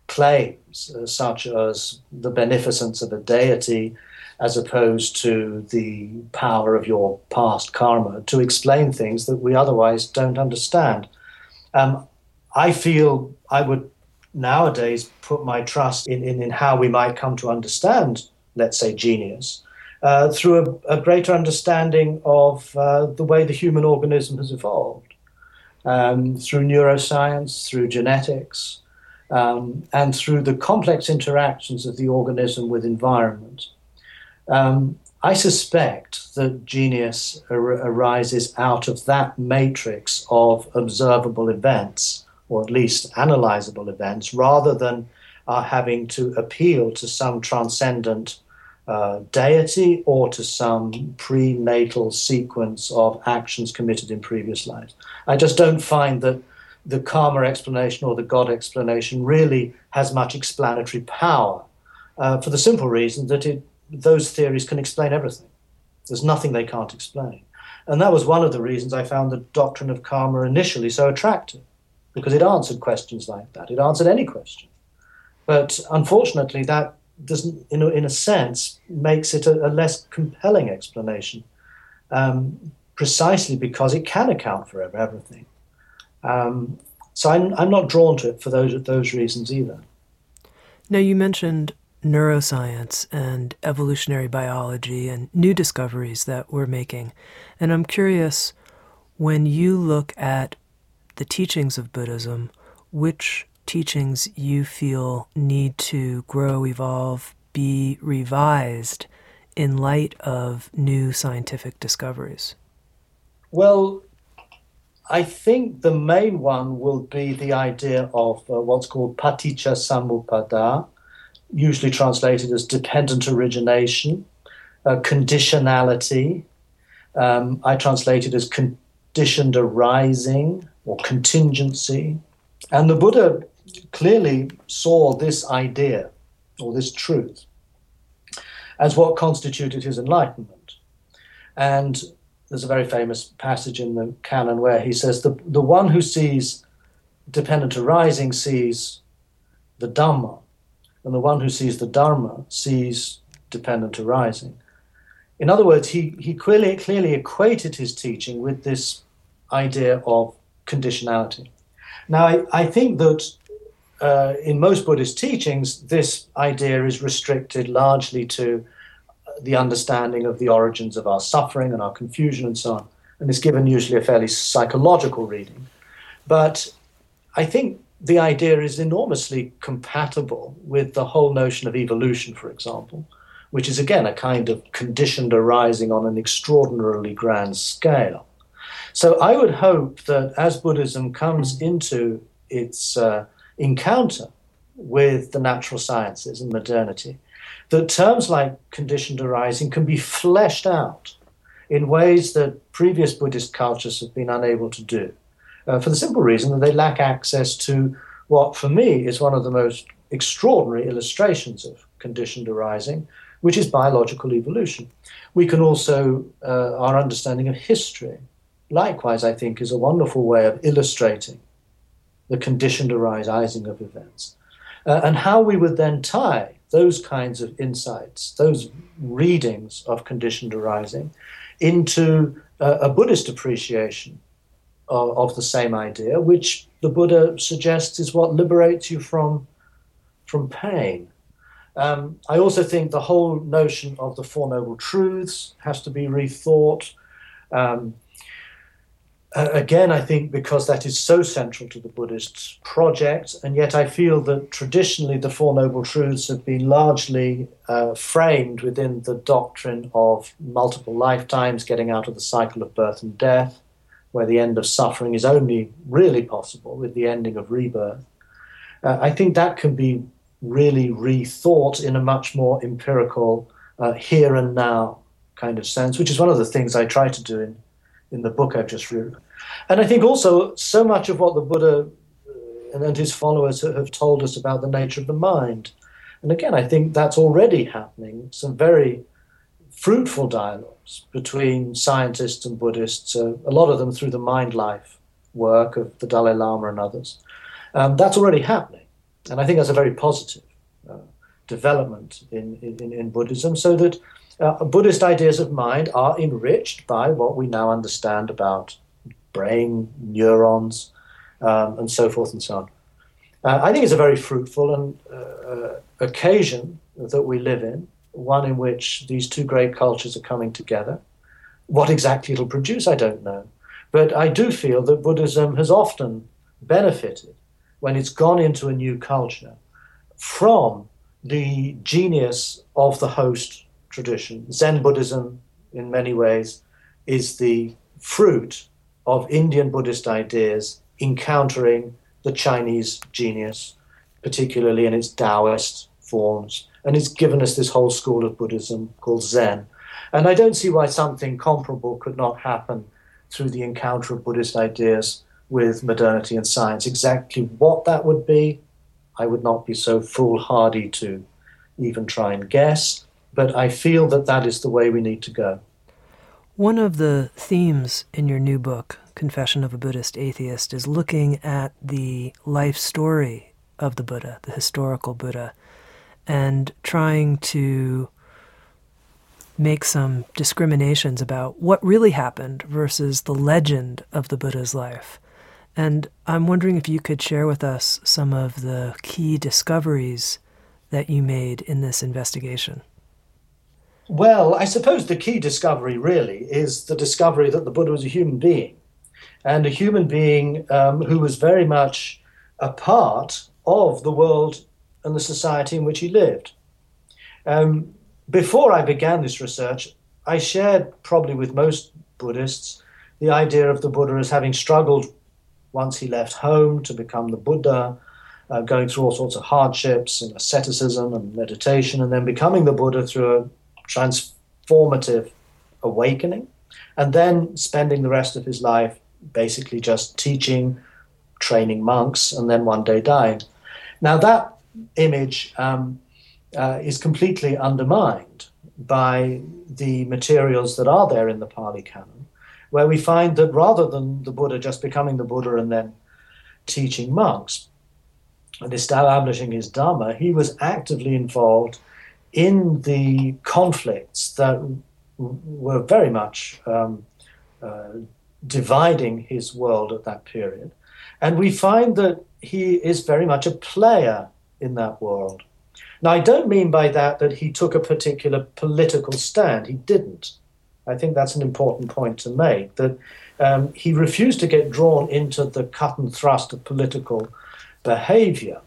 claims, uh, such as the beneficence of a deity as opposed to the power of your past karma, to explain things that we otherwise don't understand. Um, I feel I would nowadays put my trust in, in, in how we might come to understand, let's say, genius. Uh, through a, a, greater understanding of uh, the way the human organism has evolved um, through neuroscience, through genetics, um, and through the complex interactions of the organism with environment. Um, I suspect that genius ar- arises out of that matrix of observable events, or at least analyzable events, rather than uh, having to appeal to some transcendent uh, deity or to some prenatal sequence of actions committed in previous lives. I just don't find that the karma explanation or the God explanation really has much explanatory power uh, for the simple reason that it those theories can explain everything. There's nothing they can't explain. And that was one of the reasons I found the doctrine of karma initially so attractive, because it answered questions like that. It answered any question. But unfortunately, that doesn't, in a, in a sense, makes it a, a less compelling explanation, um, precisely because it can account for everything. Um, so I'm, I'm not drawn to it for those, those reasons either. Now, you mentioned neuroscience and evolutionary biology and new discoveries that we're making. And I'm curious when you look at the teachings of Buddhism, which teachings you feel need to grow, evolve, be revised in light of new scientific discoveries? Well, I think the main one will be the idea of uh, what's called paticca samuppada, usually translated as dependent origination, uh, conditionality. Um, I translate it as conditioned arising or contingency. And the Buddha clearly saw this idea or this truth as what constituted his enlightenment. And there's a very famous passage in the canon where he says, The, the one who sees dependent arising sees the Dhamma, and the one who sees the Dharma sees dependent arising. In other words, he, he clearly, clearly equated his teaching with this idea of conditionality. Now, I, I think that uh, in most Buddhist teachings, this idea is restricted largely to the understanding of the origins of our suffering and our confusion and so on, and is given usually a fairly psychological reading. But I think the idea is enormously compatible with the whole notion of evolution, for example, which is again a kind of conditioned arising on an extraordinarily grand scale. So I would hope that as Buddhism comes into its uh, encounter with the natural sciences and modernity, that terms like conditioned arising can be fleshed out in ways that previous Buddhist cultures have been unable to do uh, for the simple reason that they lack access to what, for me, is one of the most extraordinary illustrations of conditioned arising, which is biological evolution. We can also, uh, our understanding of history, likewise, I think, is a wonderful way of illustrating the conditioned arising of events. Uh, and how we would then tie those kinds of insights, those readings of conditioned arising, into uh, a Buddhist appreciation of, of the same idea, which the Buddha suggests is what liberates you from, from pain. Um, I also think the whole notion of the Four Noble Truths has to be rethought. Um, again, I think because that is so central to the Buddhist project, and yet I feel that traditionally the Four Noble Truths have been largely uh, framed within the doctrine of multiple lifetimes, getting out of the cycle of birth and death, where the end of suffering is only really possible with the ending of rebirth. Uh, I think that can be really rethought in a much more empirical, uh, here and now kind of sense, which is one of the things I try to do in, in the book I've just written. And I think also so much of what the Buddha uh, and his followers have told us about the nature of the mind. And again, I think that's already happening. Some very fruitful dialogues between scientists and Buddhists, uh, a lot of them through the mind life work of the Dalai Lama and others. Um, that's already happening. And I think that's a very positive uh, development in, in, in, Buddhism, so that uh, Buddhist ideas of mind are enriched by what we now understand about brain, neurons, um, and so forth and so on. Uh, I think it's a very fruitful and uh, occasion that we live in, one in which these two great cultures are coming together. What exactly it'll produce, I don't know. But I do feel that Buddhism has often benefited when it's gone into a new culture from the genius of the host tradition. Zen Buddhism, in many ways, is the fruit of Indian Buddhist ideas encountering the Chinese genius, particularly in its Taoist forms. And it's given us this whole school of Buddhism called Zen. And I don't see why something comparable could not happen through the encounter of Buddhist ideas with modernity and science. Exactly what that would be, I would not be so foolhardy to even try and guess, but I feel that that is the way we need to go. One of the themes in your new book, Confession of a Buddhist Atheist, is looking at the life story of the Buddha, the historical Buddha, and trying to make some discriminations about what really happened versus the legend of the Buddha's life. And I'm wondering if you could share with us some of the key discoveries that you made in this investigation. Well, I suppose the key discovery really is the discovery that the Buddha was a human being, and a human being um, who was very much a part of the world and the society in which he lived. Um, before I began this research, I shared probably with most Buddhists the idea of the Buddha as having struggled once he left home to become the Buddha, uh, going through all sorts of hardships and asceticism and meditation, and then becoming the Buddha through a transformative awakening, and then spending the rest of his life basically just teaching, training monks, and then one day dying. Now, that image um, uh, is completely undermined by the materials that are there in the Pali Canon where we find that rather than the Buddha just becoming the Buddha and then teaching monks and establishing his Dharma, he was actively involved in the conflicts that were very much um, uh, dividing his world at that period. And we find that he is very much a player in that world. Now, I don't mean by that that he took a particular political stand. He didn't. I think that's an important point to make that um, he refused to get drawn into the cut and thrust of political behavior,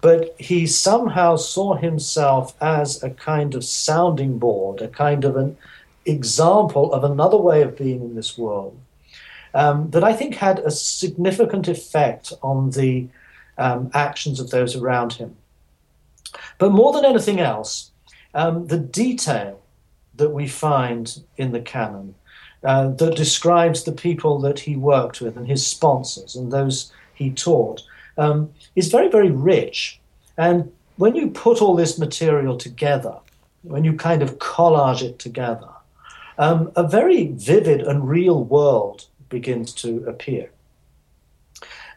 but he somehow saw himself as a kind of sounding board, a kind of an example of another way of being in this world um, that I think had a significant effect on the um, actions of those around him. But more than anything else, um, the detail that we find in the canon uh, that describes the people that he worked with and his sponsors and those he taught um, is very, very rich. And when you put all this material together, when you kind of collage it together, um, a very vivid and real world begins to appear.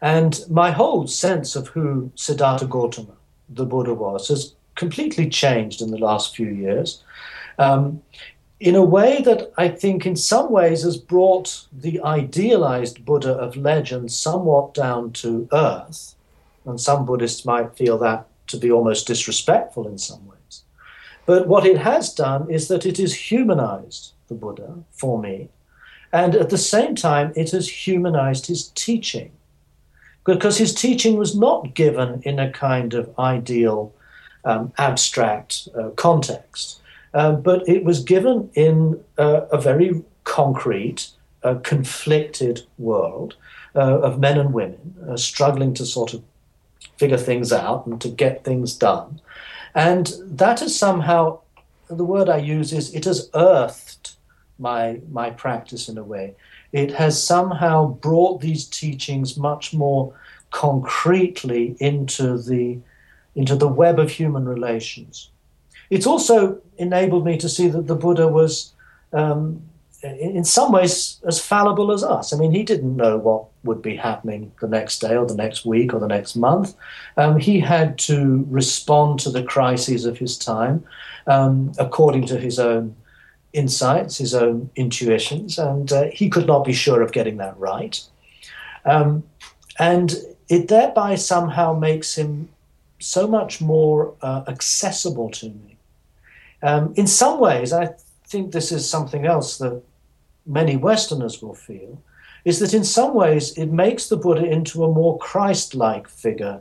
And my whole sense of who Siddhartha Gautama, the Buddha, was has completely changed in the last few years um, in a way that I think, in some ways, has brought the idealized Buddha of legend somewhat down to earth. And some Buddhists might feel that to be almost disrespectful in some ways. But what it has done is that it has humanized the Buddha for me. And at the same time, it has humanized his teaching. Because his teaching was not given in a kind of ideal, um, abstract uh, context. Um, but it was given in uh, a very concrete, conflicted world uh, of men and women uh, struggling to sort of figure things out and to get things done. And that has somehow, the word I use is, it has earthed my, my practice in a way. It has somehow brought these teachings much more concretely into the, into the web of human relations. It's also enabled me to see that the Buddha was, um, in some ways, as fallible as us. I mean, he didn't know what would be happening the next day or the next week or the next month. Um, he had to respond to the crises of his time um, according to his own insights, his own intuitions, and uh, he could not be sure of getting that right. Um, And it thereby somehow makes him so much more uh, accessible to me. Um, in some ways, I think this is something else that many Westerners will feel, is that in some ways it makes the Buddha into a more Christ like figure.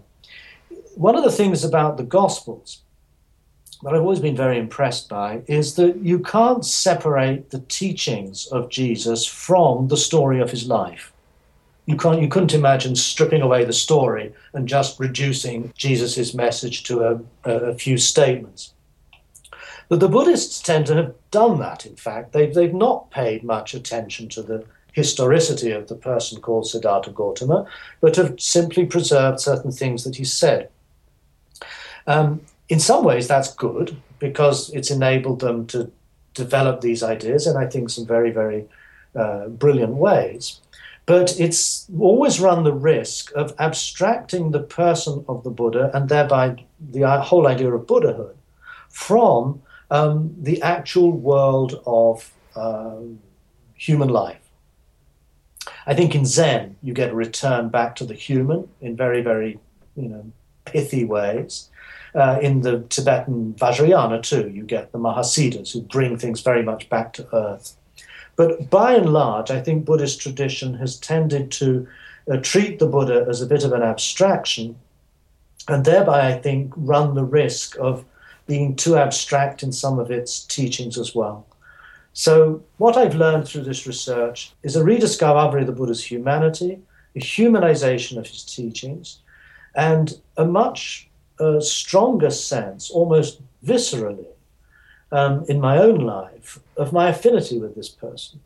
One of the things about the Gospels that I've always been very impressed by is that you can't separate the teachings of Jesus from the story of his life. You, can't, you couldn't imagine stripping away the story and just reducing Jesus' message to a, a, few statements. But the Buddhists tend to have done that, in fact. They've, they've not paid much attention to the historicity of the person called Siddhartha Gautama, but have simply preserved certain things that he said. Um, in some ways, that's good because it's enabled them to develop these ideas, and I think some very, very uh, brilliant ways. But it's always run the risk of abstracting the person of the Buddha and thereby the whole idea of Buddhahood from um, the actual world of uh, human life. I think in Zen, you get a return back to the human in very, very, you know, pithy ways. Uh, in the Tibetan Vajrayana, too, you get the Mahasiddhas who bring things very much back to earth. But by and large, I think Buddhist tradition has tended to uh, treat the Buddha as a bit of an abstraction, and thereby, I think, run the risk of being too abstract in some of its teachings as well. So, what I've learned through this research is a rediscovery of the Buddha's humanity, a humanization of his teachings, and a much a stronger sense, almost viscerally, um, in my own life, of my affinity with this person,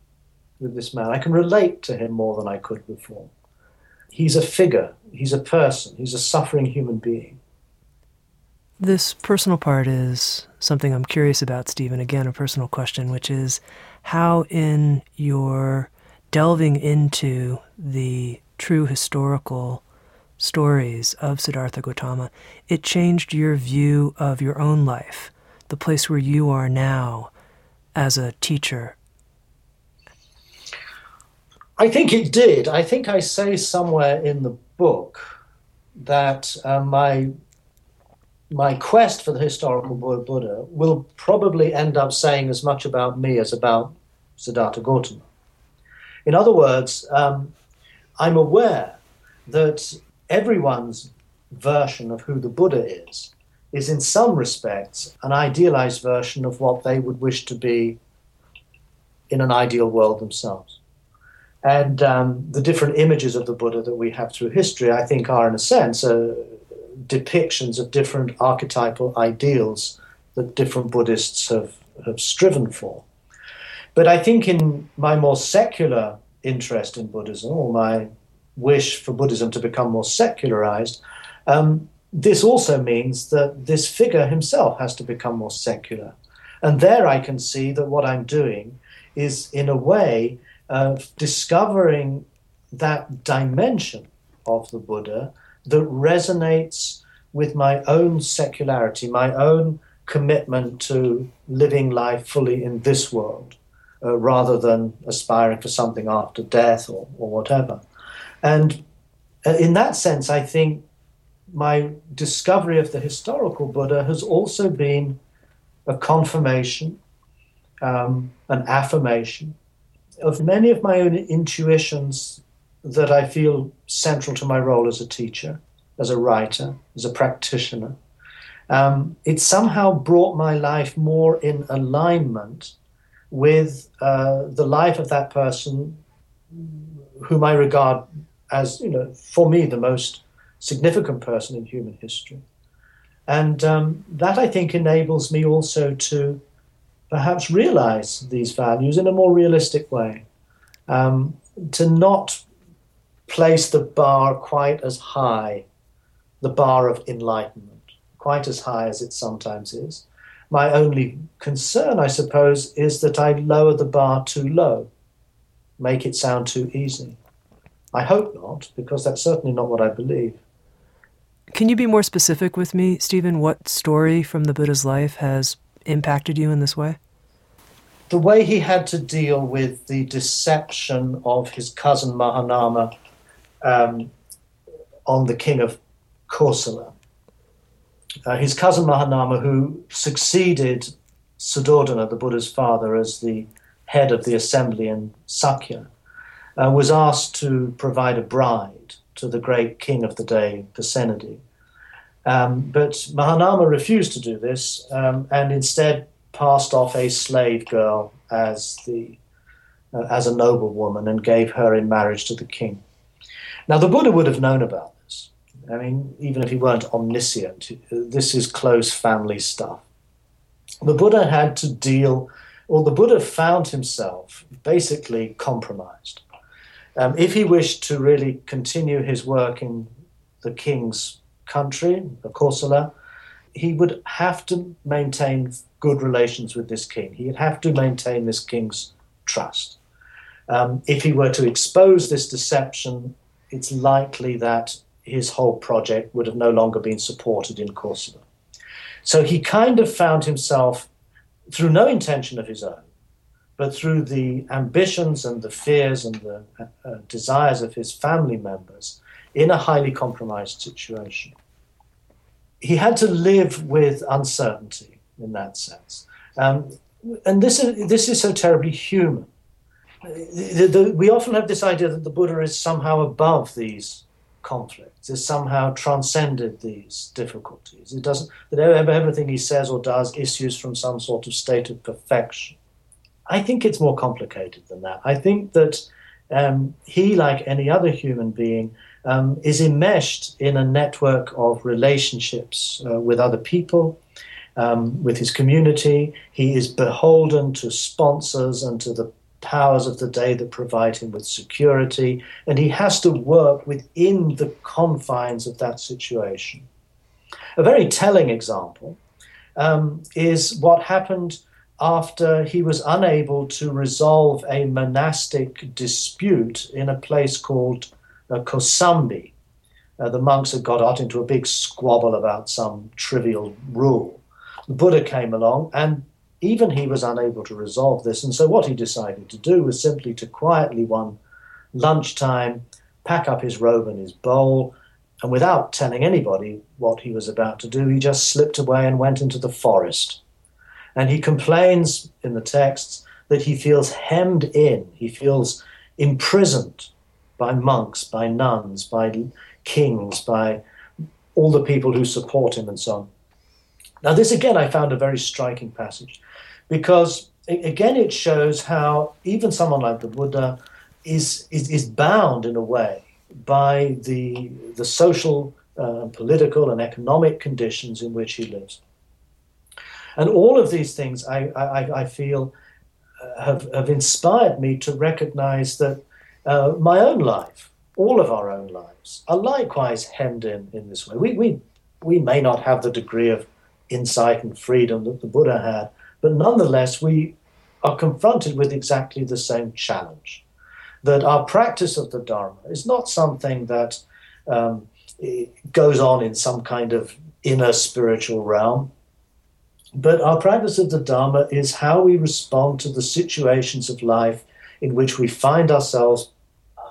with this man. I can relate to him more than I could before. He's a figure, he's a person, he's a suffering human being. This personal part is something I'm curious about, Stephen. Again, a personal question, which is how, in your delving into the true historical stories of Siddhartha Gautama, it changed your view of your own life, the place where you are now as a teacher? I think it did. I think I say somewhere in the book that uh, my my quest for the historical Buddha will probably end up saying as much about me as about Siddhartha Gautama. In other words, um, I'm aware that everyone's version of who the Buddha is is in some respects an idealized version of what they would wish to be in an ideal world themselves. And um, the different images of the Buddha that we have through history, I think, are in a sense uh, depictions of different archetypal ideals that different Buddhists have, have striven for. But I think in my more secular interest in Buddhism, or my wish for Buddhism to become more secularized, um, this also means that this figure himself has to become more secular. And there I can see that what I'm doing is, in a way, uh, discovering that dimension of the Buddha that resonates with my own secularity, my own commitment to living life fully in this world, uh, rather than aspiring for something after death or, or whatever. And uh, in that sense, I think my discovery of the historical Buddha has also been a confirmation, um, an affirmation of many of my own intuitions that I feel central to my role as a teacher, as a writer, as a practitioner. Um, it somehow brought my life more in alignment with uh, the life of that person whom I regard as you know, for me, the most significant person in human history. And um, that, I think, enables me also to perhaps realize these values in a more realistic way, um, to not place the bar quite as high, the bar of enlightenment, quite as high as it sometimes is. My only concern, I suppose, is that I lower the bar too low, make it sound too easy. I hope not, because that's certainly not what I believe. Can you be more specific with me, Stephen? What story from the Buddha's life has impacted you in this way? The way he had to deal with the deception of his cousin Mahanama um, on the king of Kosala. Uh, his cousin Mahanama, who succeeded Suddhodana, the Buddha's father, as the head of the assembly in Sakya, uh, was asked to provide a bride to the great king of the day, Pasenadi. Um, but Mahanama refused to do this um, and instead passed off a slave girl as the uh, as a noble woman and gave her in marriage to the king. Now the Buddha would have known about this. I mean, even if he weren't omniscient, this is close family stuff. The Buddha had to deal, or the Buddha found himself basically compromised. Um, if he wished to really continue his work in the king's country, Kosala, he would have to maintain good relations with this king. He'd have to maintain this king's trust. Um, if he were to expose this deception, it's likely that his whole project would have no longer been supported in Kosala. So he kind of found himself, through no intention of his own, but through the ambitions and the fears and the uh, uh, desires of his family members, in a highly compromised situation. He had to live with uncertainty in that sense. Um, and this is, this is so terribly human. The, the, we often have this idea that the Buddha is somehow above these conflicts, is somehow transcended these difficulties. It doesn't that everything he says or does issues from some sort of state of perfection. I think it's more complicated than that. I think that um, he, like any other human being, um, is enmeshed in a network of relationships uh, with other people, um, with his community. He is beholden to sponsors and to the powers of the day that provide him with security, and he has to work within the confines of that situation. A very telling example um, is what happened after he was unable to resolve a monastic dispute in a place called uh, Kosambi. Uh, the monks had got out into a big squabble about some trivial rule. The Buddha came along, and even he was unable to resolve this. And so, what he decided to do was simply to quietly, one lunchtime, pack up his robe and his bowl, and without telling anybody what he was about to do, he just slipped away and went into the forest. And he complains in the texts that he feels hemmed in, he feels imprisoned by monks, by nuns, by kings, by all the people who support him, and so on. Now, this again, I found a very striking passage because, again, it shows how even someone like the Buddha is, is, is bound in a way by the, the social, uh, political, and economic conditions in which he lives. And all of these things I, I, I feel uh, have, have inspired me to recognize that uh, my own life, all of our own lives, are likewise hemmed in in this way. We, we, we may not have the degree of insight and freedom that the Buddha had, but nonetheless, we are confronted with exactly the same challenge that our practice of the Dharma is not something that um, goes on in some kind of inner spiritual realm. But our practice of the Dharma is how we respond to the situations of life in which we find ourselves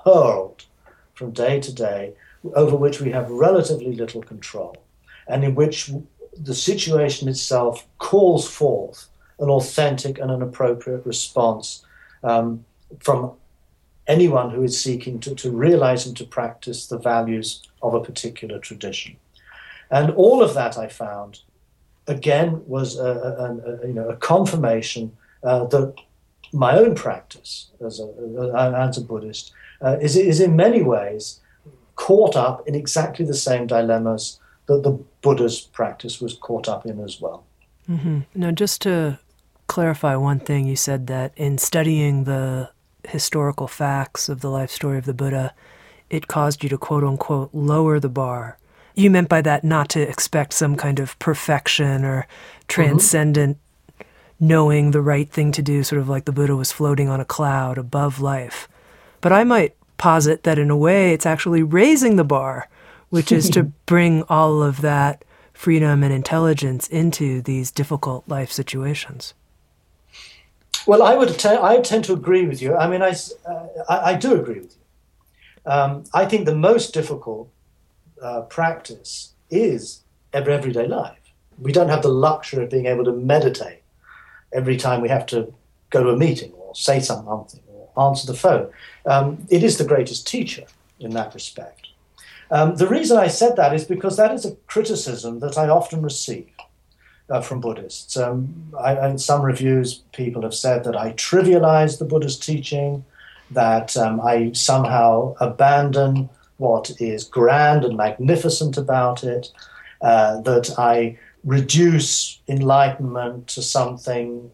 hurled from day to day, over which we have relatively little control, and in which the situation itself calls forth an authentic and an appropriate response um, from anyone who is seeking to, to realize and to practice the values of a particular tradition. And all of that I found again was a, a, a you know a confirmation uh, that my own practice as a, as a Buddhist uh, is, is in many ways caught up in exactly the same dilemmas that the Buddha's practice was caught up in as well. Mm-hmm. Now, just to clarify one thing, you said that in studying the historical facts of the life story of the Buddha, it caused you to quote unquote lower the bar you meant by that not to expect some kind of perfection or transcendent mm-hmm. knowing the right thing to do, sort of like the Buddha was floating on a cloud above life. But I might posit that in a way it's actually raising the bar, which is to bring all of that freedom and intelligence into these difficult life situations. Well, I would t- I tend to agree with you. I mean, I, uh, I, I, do agree with you. Um, I think the most difficult uh, practice is every everyday life. We don't have the luxury of being able to meditate every time we have to go to a meeting or say something or answer the phone. Um, it is the greatest teacher in that respect. Um, the reason I said that is because that is a criticism that I often receive uh, from Buddhists. Um, I, in some reviews, people have said that I trivialize the Buddha's teaching, that um, I somehow abandon what is grand and magnificent about it, uh, that I reduce enlightenment to something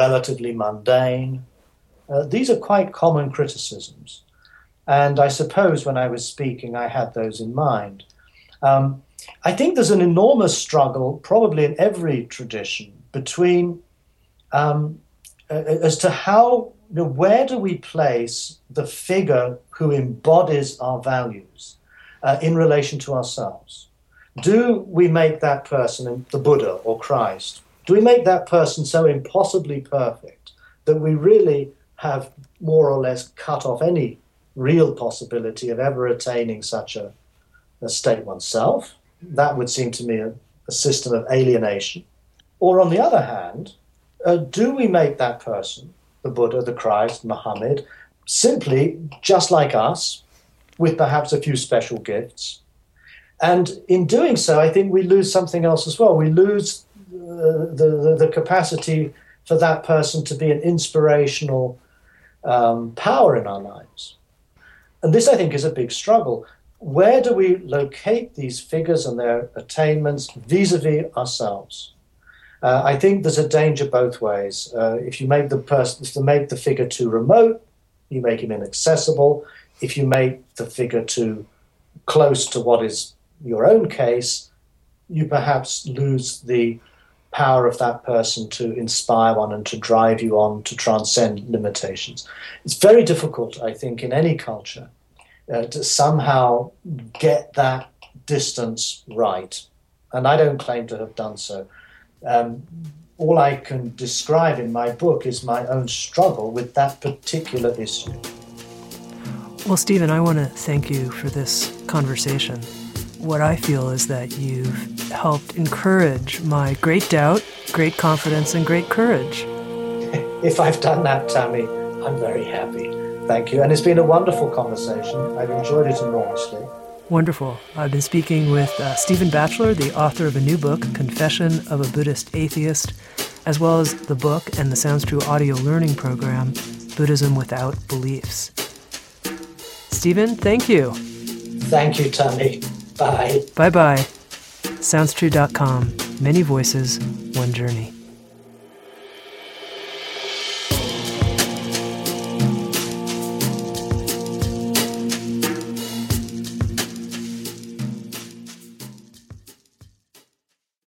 relatively mundane. Uh, these are quite common criticisms. And I suppose when I was speaking, I had those in mind. Um, I think there's an enormous struggle, probably in every tradition, between um, as to how, you know, where do we place the figure who embodies our values uh, in relation to ourselves? Do we make that person the Buddha or Christ? Do we make that person so impossibly perfect that we really have more or less cut off any real possibility of ever attaining such a, a state oneself? That would seem to me a, a system of alienation. Or on the other hand, uh, do we make that person, the Buddha, the Christ, Muhammad, simply just like us, with perhaps a few special gifts? And in doing so, I think we lose something else as well. We lose uh, the, the, the, capacity for that person to be an inspirational um, power in our lives. And this, I think, is a big struggle where do we locate these figures and their attainments vis-a-vis ourselves? Uh, I think there's a danger both ways. Uh, if you make the person, if you make the figure too remote, you make him inaccessible. If you make the figure too close to what is your own case, you perhaps lose the power of that person to inspire one and to drive you on to transcend limitations. It's very difficult, I think, in any culture uh, to somehow get that distance right. And I don't claim to have done so. Um, all I can describe in my book is my own struggle with that particular issue. Well, Stephen, I want to thank you for this conversation. What I feel is that you've helped encourage my great doubt, great confidence, and great courage. if I've done that, Tami, I'm very happy. Thank you. And it's been a wonderful conversation. I've enjoyed it enormously. Wonderful. I've been speaking with uh, Stephen Batchelor, the author of a new book, Confession of a Buddhist Atheist, as well as the book and the Sounds True audio learning program, Buddhism Without Beliefs. Stephen, thank you. Thank you, Tami. Bye. Bye bye. SoundsTrue.com. Many voices, one journey.